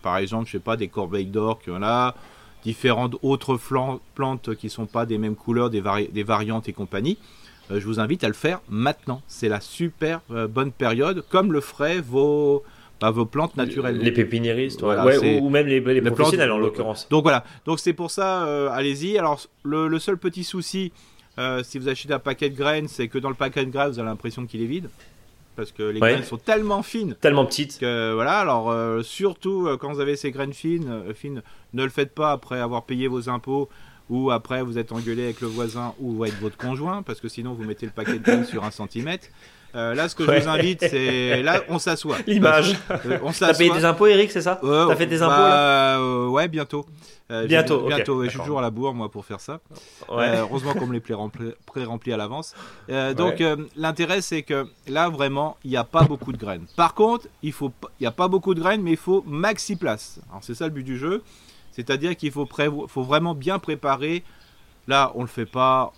S2: par exemple, je sais pas, des corbeilles d'or qu'il y en a, différentes autres plantes qui ne sont pas des mêmes couleurs, des, des variantes et compagnie, euh, je vous invite à le faire maintenant. C'est la super euh, bonne période, comme le feraient vos, bah, vos plantes naturelles.
S1: Les pépiniéristes, ou, même les, les professionnels en l'occurrence.
S2: Donc voilà, donc c'est pour ça, euh, allez-y. Alors le, seul petit souci, si vous achetez un paquet de graines, c'est que dans le paquet de graines, vous avez l'impression qu'il est vide parce que les graines sont tellement fines,
S1: tellement petites
S2: que voilà. Alors euh, surtout euh, quand vous avez ces graines fines, euh, fines, ne le faites pas après avoir payé vos impôts ou après vous êtes engueulé avec le voisin ou avec votre conjoint parce que sinon vous mettez le paquet de graines sur un centimètre. Euh, là, ce que je vous invite, c'est (laughs) là, on s'assoit.
S1: L'image. Euh, on T'as payé tes impôts, Eric, c'est ça T'as fait impôts
S2: là bah, Ouais, bientôt.
S1: Euh, bientôt.
S2: Bientôt. je suis toujours à la bourre, moi, pour faire ça. heureusement qu'on me les pré-remplis à l'avance. donc, l'intérêt, c'est que là, vraiment, il n'y a pas beaucoup de graines. Par contre, il n'y a pas beaucoup de graines, mais il faut maxi place. Alors, c'est ça le but du jeu. C'est-à-dire qu'il faut, faut vraiment bien préparer. Là, on le fait pas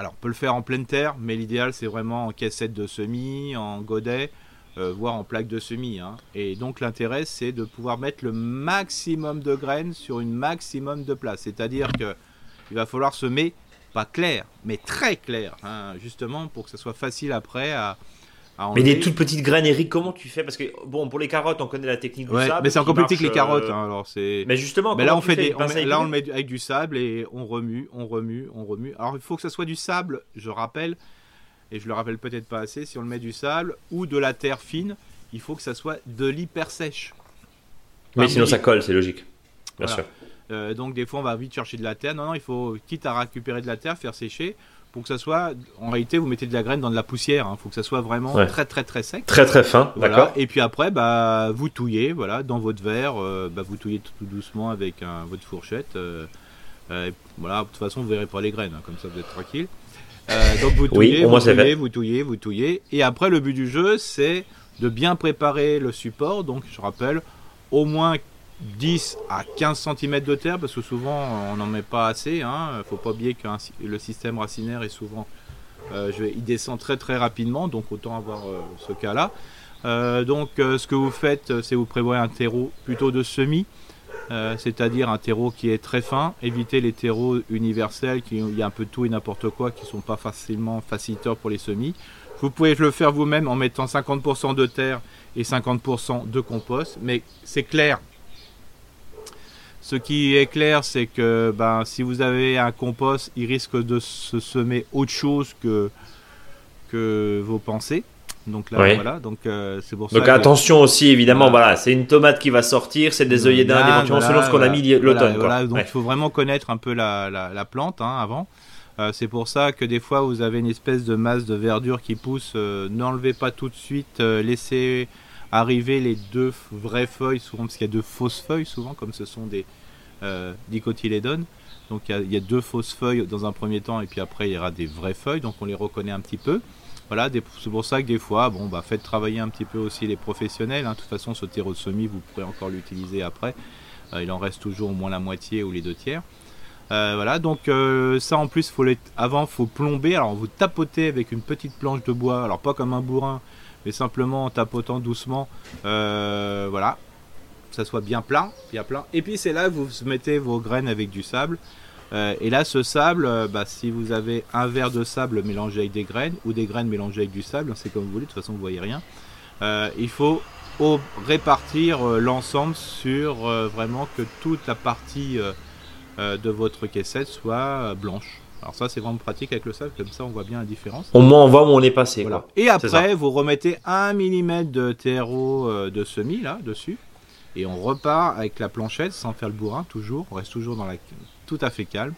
S2: alors, on peut le faire en pleine terre, mais l'idéal, c'est vraiment en caissette de semis, en godet, euh, voire en plaque de semis. Hein. Et donc, l'intérêt, c'est de pouvoir mettre le maximum de graines sur une maximum de place. C'est-à-dire que il va falloir semer, pas clair, mais très clair, hein, justement, pour que ce soit facile après à,
S1: mais des toutes petites graines, Eric, comment tu fais? Parce que bon, pour les carottes, on connaît la technique du sable.
S2: Mais c'est encore plus petit que les carottes. Hein, alors c'est.
S1: Mais justement,
S2: mais là on fait des, là on le met avec du sable et on remue, on remue, on remue. Alors il faut que ça soit du sable, je rappelle, et je le rappelle peut-être pas assez. Si on le met du sable ou de la terre fine, il faut que ça soit de l'hyper sèche.
S1: Mais sinon ça colle, c'est logique. Bien sûr.
S2: Euh, donc des fois on va vite chercher de la terre. Non, non, il faut quitte à récupérer de la terre, faire sécher pour que ça soit, en réalité, vous mettez de la graine dans de la poussière. Il hein. faut que ça soit vraiment très très très sec.
S1: Très très fin, d'accord.
S2: Et puis après, bah, vous touillez, voilà, dans votre verre, euh, bah, vous touillez tout, doucement avec votre fourchette. Euh, voilà, de toute façon, vous verrez pas les graines, hein, comme ça vous êtes tranquille. Donc vous touillez, vous, touillez vous touillez, vous touillez. Et après, le but du jeu, c'est de bien préparer le support. Donc, je rappelle, au moins 10 à 15 cm de terre parce que souvent on n'en met pas assez. Il hein. ne faut pas oublier que le système racinaire est souvent, euh, je il descend très très rapidement, donc autant avoir euh, ce cas-là. Euh, donc ce que vous faites, c'est vous prévoyez un terreau plutôt de semis, c'est-à-dire un terreau qui est très fin. Évitez les terreaux universels, qui il y a un peu tout et n'importe quoi, qui sont pas facilement faciliteurs pour les semis. Vous pouvez le faire vous-même en mettant 50% de terre et 50% de compost, mais c'est clair, ce qui est clair, c'est que ben, si vous avez un compost, il risque de se semer autre chose que, que vos pensées. Donc là, voilà. Donc euh, c'est pour
S1: Donc attention aussi, évidemment. Voilà, c'est une tomate qui va sortir, c'est des œillets d'Inde, éventuellement selon ce qu'on a mis l'automne.
S2: Voilà, donc il faut vraiment connaître un peu la, la, plante hein, avant. Euh, c'est pour ça que des fois vous avez une espèce de masse de verdure qui pousse. Euh, n'enlevez pas tout de suite, laissez arriver les deux vraies feuilles, souvent parce qu'il y a deux fausses feuilles, souvent comme ce sont des, dicotylédones. Donc il y, a deux fausses feuilles dans un premier temps et puis après il y aura des vraies feuilles, donc on les reconnaît un petit peu. Voilà, c'est pour ça que des fois, bon, bah, faites travailler un petit peu aussi les professionnels. Hein. De toute façon, ce terreau de semis, vous pourrez encore l'utiliser après. Euh, il en reste toujours au moins la moitié ou les deux tiers. Euh, voilà, donc ça en plus, faut les... avant, faut plomber. Alors, vous tapotez avec une petite planche de bois, alors pas comme un bourrin, mais simplement en tapotant doucement. voilà, ça soit bien plein, bien. Et puis c'est là que vous mettez vos graines avec du sable. Euh, et là, ce sable, euh, bah, si vous avez un verre de sable mélangé avec des graines ou des graines mélangées avec du sable, c'est comme vous voulez, de toute façon vous voyez rien. Euh, il faut répartir l'ensemble sur vraiment que toute la partie de votre caissette soit blanche. Alors ça c'est vraiment pratique avec le sable, comme ça on voit bien la différence.
S1: Au moins on voit où on est passé.
S2: Et après vous remettez un millimètre de terreau de semis là dessus. Et on repart avec la planchette sans faire le bourrin, toujours. On reste toujours dans la tout à fait calme.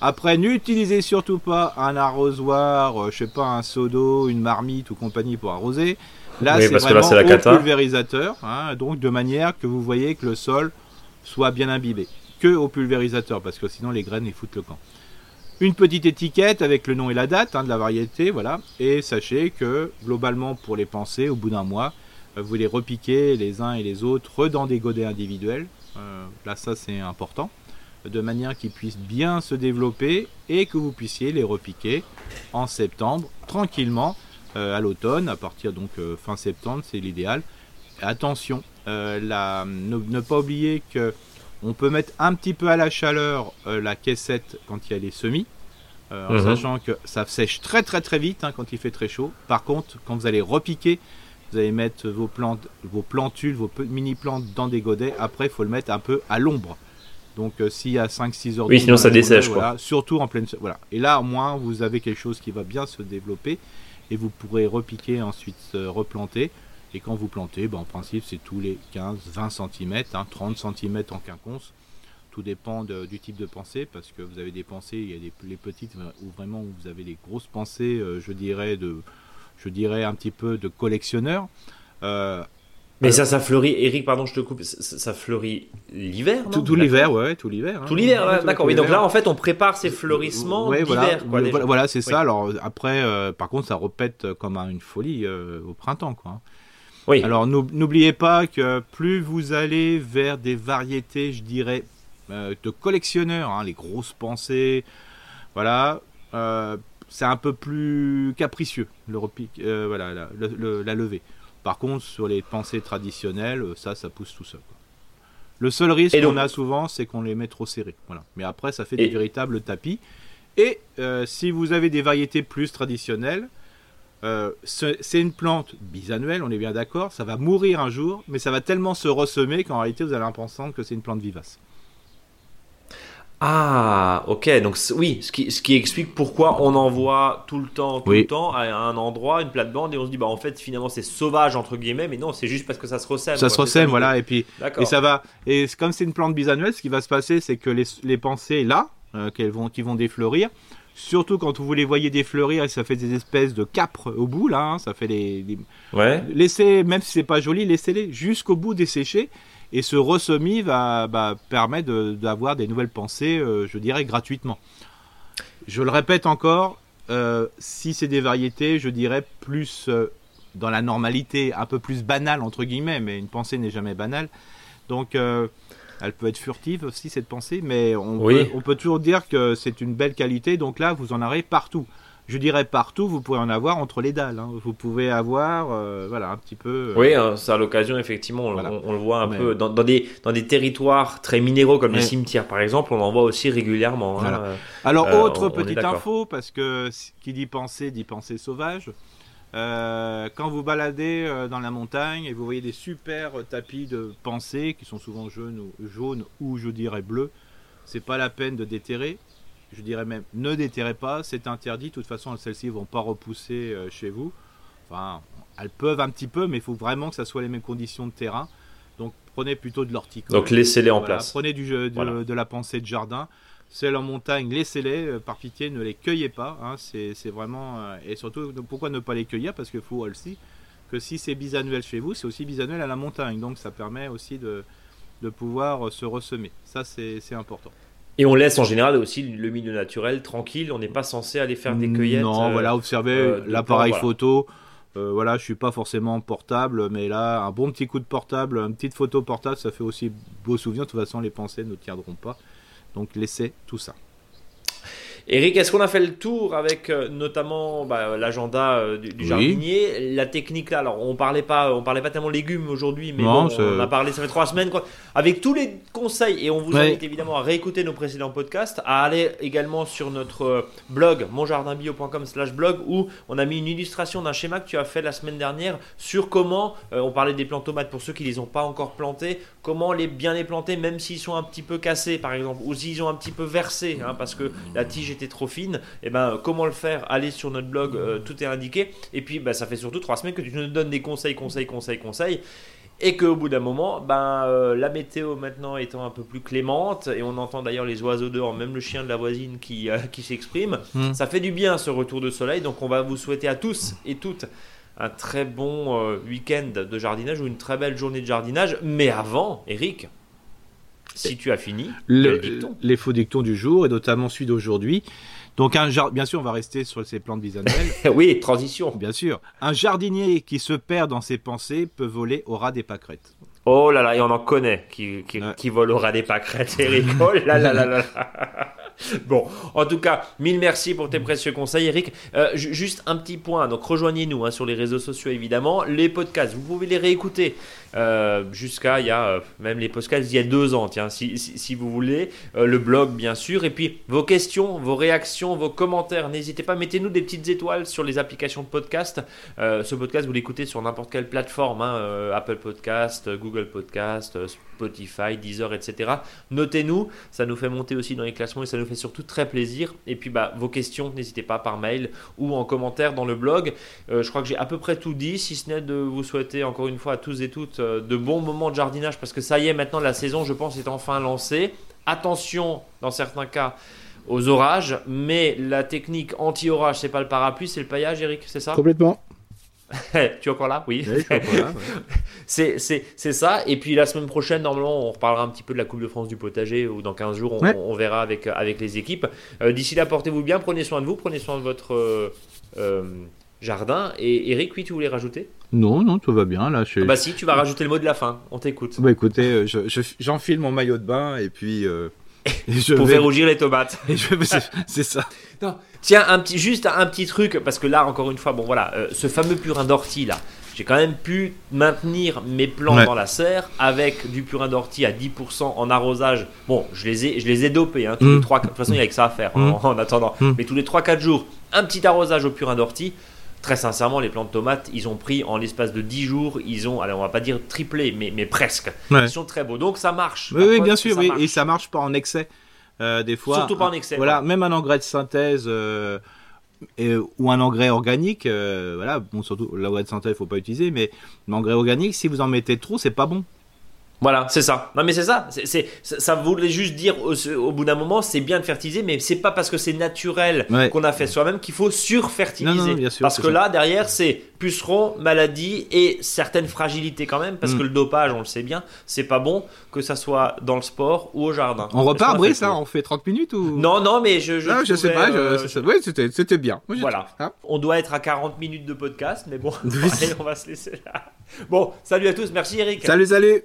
S2: Après, n'utilisez surtout pas un arrosoir, euh, je sais pas, un seau d'eau, une marmite ou compagnie pour arroser. Là, c'est vraiment au pulvérisateur, hein, donc de manière que vous voyez que le sol soit bien imbibé. Que au pulvérisateur, parce que sinon les graines ils foutent le camp. Une petite étiquette avec le nom et la date hein, de la variété, voilà. Et sachez que globalement pour les pensées, au bout d'un mois, vous les repiquer les uns et les autres dans des godets individuels. Euh, là, ça c'est important. De manière qu'ils puissent bien se développer et que vous puissiez les repiquer en septembre tranquillement euh, à l'automne, à partir donc euh, fin septembre, c'est l'idéal. Attention, la, ne, pas oublier que on peut mettre un petit peu à la chaleur la caissette quand il y a les semis. en mhm. sachant que ça sèche très très très vite hein, quand il fait très chaud. Par contre, quand vous allez repiquer, vous allez mettre vos plantes, vos plantules, vos mini plantes dans des godets. Après, il faut le mettre un peu à l'ombre. Donc, euh, s'il y a 5-6 heures
S1: Oui, sinon ça dessèche.
S2: surtout en pleine. Voilà. Et là, au moins, vous avez quelque chose qui va bien se développer. Et vous pourrez repiquer, ensuite replanter. Et quand vous plantez, ben, en principe, c'est tous les 15-20 cm, 30 cm en quinconce. Tout dépend du type de pensée, parce que vous avez des pensées, il y a des, les petites, ou vraiment où vous avez des grosses pensées, euh, je dirais, de je dirais, un petit peu de collectionneur.
S1: Euh, mais ça, ça fleurit, Eric, pardon, je te coupe, ça, fleurit l'hiver,
S2: Tout, tout l'hiver, ouais, tout l'hiver.
S1: Hein. Tout l'hiver, d'accord. Oui, donc là, en fait, on prépare ces fleurissements d'hiver.
S2: Voilà, voilà, c'est ça. Alors après, euh, par contre, ça repète comme une folie euh, au printemps, quoi. Oui. Alors n'oubliez pas que plus vous allez vers des variétés, je dirais, de collectionneurs, hein, les grosses pensées, voilà, c'est un peu plus capricieux, le repique, euh, voilà, la, levée. Par contre, sur les pensées traditionnelles, euh, ça, ça pousse tout seul. Le seul risque qu'on a souvent, c'est qu'on les met trop serrés. Voilà. Mais après, ça fait des véritables tapis. Et euh, si vous avez des variétés plus traditionnelles, euh, c'est une plante bisannuelle, on est bien d'accord, ça va mourir un jour, mais ça va tellement se ressemer qu'en réalité vous allez l'impression que c'est une plante vivace.
S1: Ah, ok, donc oui, ce qui, ce qui, explique pourquoi on en voit tout le temps, tout le temps à un endroit, une plate-bande, et on se dit, bah en fait, finalement, c'est sauvage, entre guillemets, mais non, c'est juste parce que ça se ressème.
S2: Ça se ressème, voilà, et puis, et ça va, et comme c'est une plante bisannuelle, ce qui va se passer, c'est que les, les pensées, là, euh, qu'elles vont, qui vont défleurir, Surtout quand vous les voyez défleurir et ça fait des espèces de capres au bout là, hein, ça fait des,
S1: Ouais.
S2: Laissez, même si c'est pas joli, laissez-les jusqu'au bout dessécher et ce ressemis va bah, permettre d'avoir des nouvelles pensées, euh, je dirais gratuitement. Je le répète encore, euh, si c'est des variétés, je dirais plus euh, dans la normalité, un peu plus banale entre guillemets, mais une pensée n'est jamais banale. Donc elle peut être furtive aussi cette pensée, mais on, peut, toujours dire que c'est une belle qualité. Donc là, vous en aurez partout. Je dirais partout, vous pouvez en avoir entre les dalles. Hein. Vous pouvez avoir, euh, voilà, un petit peu.
S1: Euh, oui, hein, c'est à l'occasion, effectivement, on, le voit un peu dans, des, dans des territoires très minéraux comme les cimetières, par exemple, on en voit aussi régulièrement. Hein.
S2: Alors, euh, autre petite info, parce que qui dit penser dit pensée sauvage. Quand vous baladez dans la montagne et vous voyez des super tapis de pensée qui sont souvent jaunes ou, jaunes ou je dirais bleus, c'est pas la peine de déterrer. Je dirais même ne déterrez pas, c'est interdit. De toute façon, celles-ci vont pas repousser euh, chez vous. Enfin, elles peuvent un petit peu, mais il faut vraiment que ça soit les mêmes conditions de terrain. Donc prenez plutôt de l'horticole.
S1: Donc laissez-les en place.
S2: Prenez du, de, de la pensée de jardin celles en montagne, laissez-les, euh, par pitié, ne les cueillez pas. Hein, c'est vraiment. Euh, et surtout, pourquoi ne pas les cueillir? Parce qu'il faut aussi que si c'est bisannuel chez vous, c'est aussi bisannuel à la montagne. Donc ça permet aussi de, de pouvoir se ressemer. Ça, c'est important.
S1: Et on laisse en général aussi le milieu naturel tranquille. On n'est pas censé aller faire des cueillettes.
S2: Non, voilà, observez l'appareil photo. voilà, je suis pas forcément portable, mais là, un bon petit coup de portable, une petite photo portable, ça fait aussi beau souvenir. De toute façon, les pensées ne tiendront pas. Donc laissez tout ça.
S1: Eric, est-ce qu'on a fait le tour avec euh, notamment bah, l'agenda euh, du, jardinier, la technique là? Alors on parlait pas, on parlait pas tellement légumes aujourd'hui, mais bon, on a parlé, ça fait trois semaines quoi. Avec tous les conseils et on vous invite évidemment à réécouter nos précédents podcasts, à aller également sur notre euh, blog monjardinbio.com/blog où on a mis une illustration d'un schéma que tu as fait la semaine dernière sur comment on parlait des plants tomates. Pour ceux qui les ont pas encore plantés, comment les bien les planter même s'ils sont un petit peu cassés par exemple ou s'ils ont un petit peu versé hein, parce que la tige trop fine, et eh ben comment le faire Allez sur notre blog, euh, tout est indiqué. Et puis bah, ça fait surtout trois semaines que tu nous donnes des conseils, conseils, conseils, conseils. Et qu'au bout d'un moment, ben, euh, la météo maintenant étant un peu plus clémente, et on entend d'ailleurs les oiseaux dehors, même le chien de la voisine qui, euh, qui s'exprime, hmm. ça fait du bien ce retour de soleil. Donc on va vous souhaiter à tous et toutes un très bon week-end de jardinage ou une très belle journée de jardinage. Mais avant, Eric, si tu as fini,
S2: les faux dictons du jour, et notamment celui d'aujourd'hui. Donc, un bien sûr, on va rester sur ces plantes bisannuelles. (laughs)
S1: oui, transition.
S2: Bien sûr. Un jardinier qui se perd dans ses pensées peut voler au ras des pâquerettes.
S1: Oh là là, et on en connaît qui, qui, qui volent au ras des pâquerettes, Eric. Oh là là là là. (laughs) (laughs) bon, en tout cas, mille merci pour tes précieux conseils, Eric. Euh, juste un petit point, donc rejoignez-nous hein, sur les réseaux sociaux évidemment. Les podcasts, vous pouvez les réécouter euh, jusqu'à il y a euh, même les podcasts il y a deux ans, tiens, si, si, vous voulez. le blog, bien sûr. Et puis vos questions, vos réactions, vos commentaires, n'hésitez pas, mettez-nous des petites étoiles sur les applications de podcast. ce podcast, vous l'écoutez sur n'importe quelle plateforme, hein, Apple Podcast, Google Podcast, Spotify, Deezer, etc. Notez-nous, ça nous fait monter aussi dans les classements et ça nous fait surtout très plaisir. Et puis bah, vos questions, n'hésitez pas par mail ou en commentaire dans le blog. Euh, je crois que j'ai à peu près tout dit, si ce n'est de vous souhaiter encore une fois à tous et toutes euh, de bons moments de jardinage parce que ça y est, maintenant la saison, je pense, est enfin lancée. Attention, dans certains cas, aux orages, mais la technique anti-orage, c'est pas le parapluie, c'est le paillage, Eric, c'est ça?
S2: Complètement. (laughs)
S1: tu es encore là? Oui. (laughs) c'est ça. Et puis la semaine prochaine, normalement, on reparlera un petit peu de la Coupe de France du potager, ou dans 15 jours, on, verra avec, avec les équipes. Euh, d'ici là, portez-vous bien, prenez soin de vous, prenez soin de votre euh, euh, jardin. Et Eric, oui, tu voulais rajouter?
S2: Non, non, tout va bien. Là,
S1: ah bah si, tu vas rajouter le mot de la fin, on t'écoute.
S2: Bah écoutez, j'enfile mon maillot de bain et puis... (laughs)
S1: pour faire rougir les tomates.
S2: c'est ça.
S1: Tiens, un petit, juste un petit truc, parce que là, encore une fois, bon voilà, euh, ce fameux purin d'ortie là, j'ai quand même pu maintenir mes plants dans la serre avec du purin d'ortie à 10% en arrosage. Bon, je les ai, je les ai dopés, hein, tous les 3, mm. de toute façon, il n'y a que ça à faire hein, mm. en, attendant. Mm. Mais tous les 3-4 jours, un petit arrosage au purin d'ortie très sincèrement, les plants de tomates, ils ont pris en l'espace de 10 jours, ils ont, alors on va pas dire triplé, mais, mais presque. Ils sont très beaux, donc ça marche.
S2: Oui, bien sûr, oui. et ça marche pas en excès. Des fois,
S1: Surtout pas en excès.
S2: Voilà, même un engrais de synthèse ou un engrais organique, voilà, bon, surtout l'engrais de synthèse, il faut pas utiliser, mais l'engrais organique, si vous en mettez trop, c'est pas bon.
S1: Voilà, c'est ça. Non, mais c'est ça. C'est, ça voulait juste dire au, bout d'un moment, c'est bien de fertiliser, mais c'est pas parce que c'est naturel qu'on a fait soi-même qu'il faut surfertiliser. Parce que là, derrière, c'est pucerons, maladie et certaines fragilités quand même, parce mm. que le dopage, on le sait bien, c'est pas bon que ça soit dans le sport ou au jardin.
S2: On repart, Brice, ça On fait 30 minutes ou?
S1: Non, non, mais je. Je,
S2: je sais pas. Euh, oui, c'était, c'était bien.
S1: voilà. Hein on doit être à 40 minutes de podcast, mais bon, (laughs) (laughs) allez, on va se laisser là. Bon, salut à tous. Merci Eric.
S2: Salut, salut.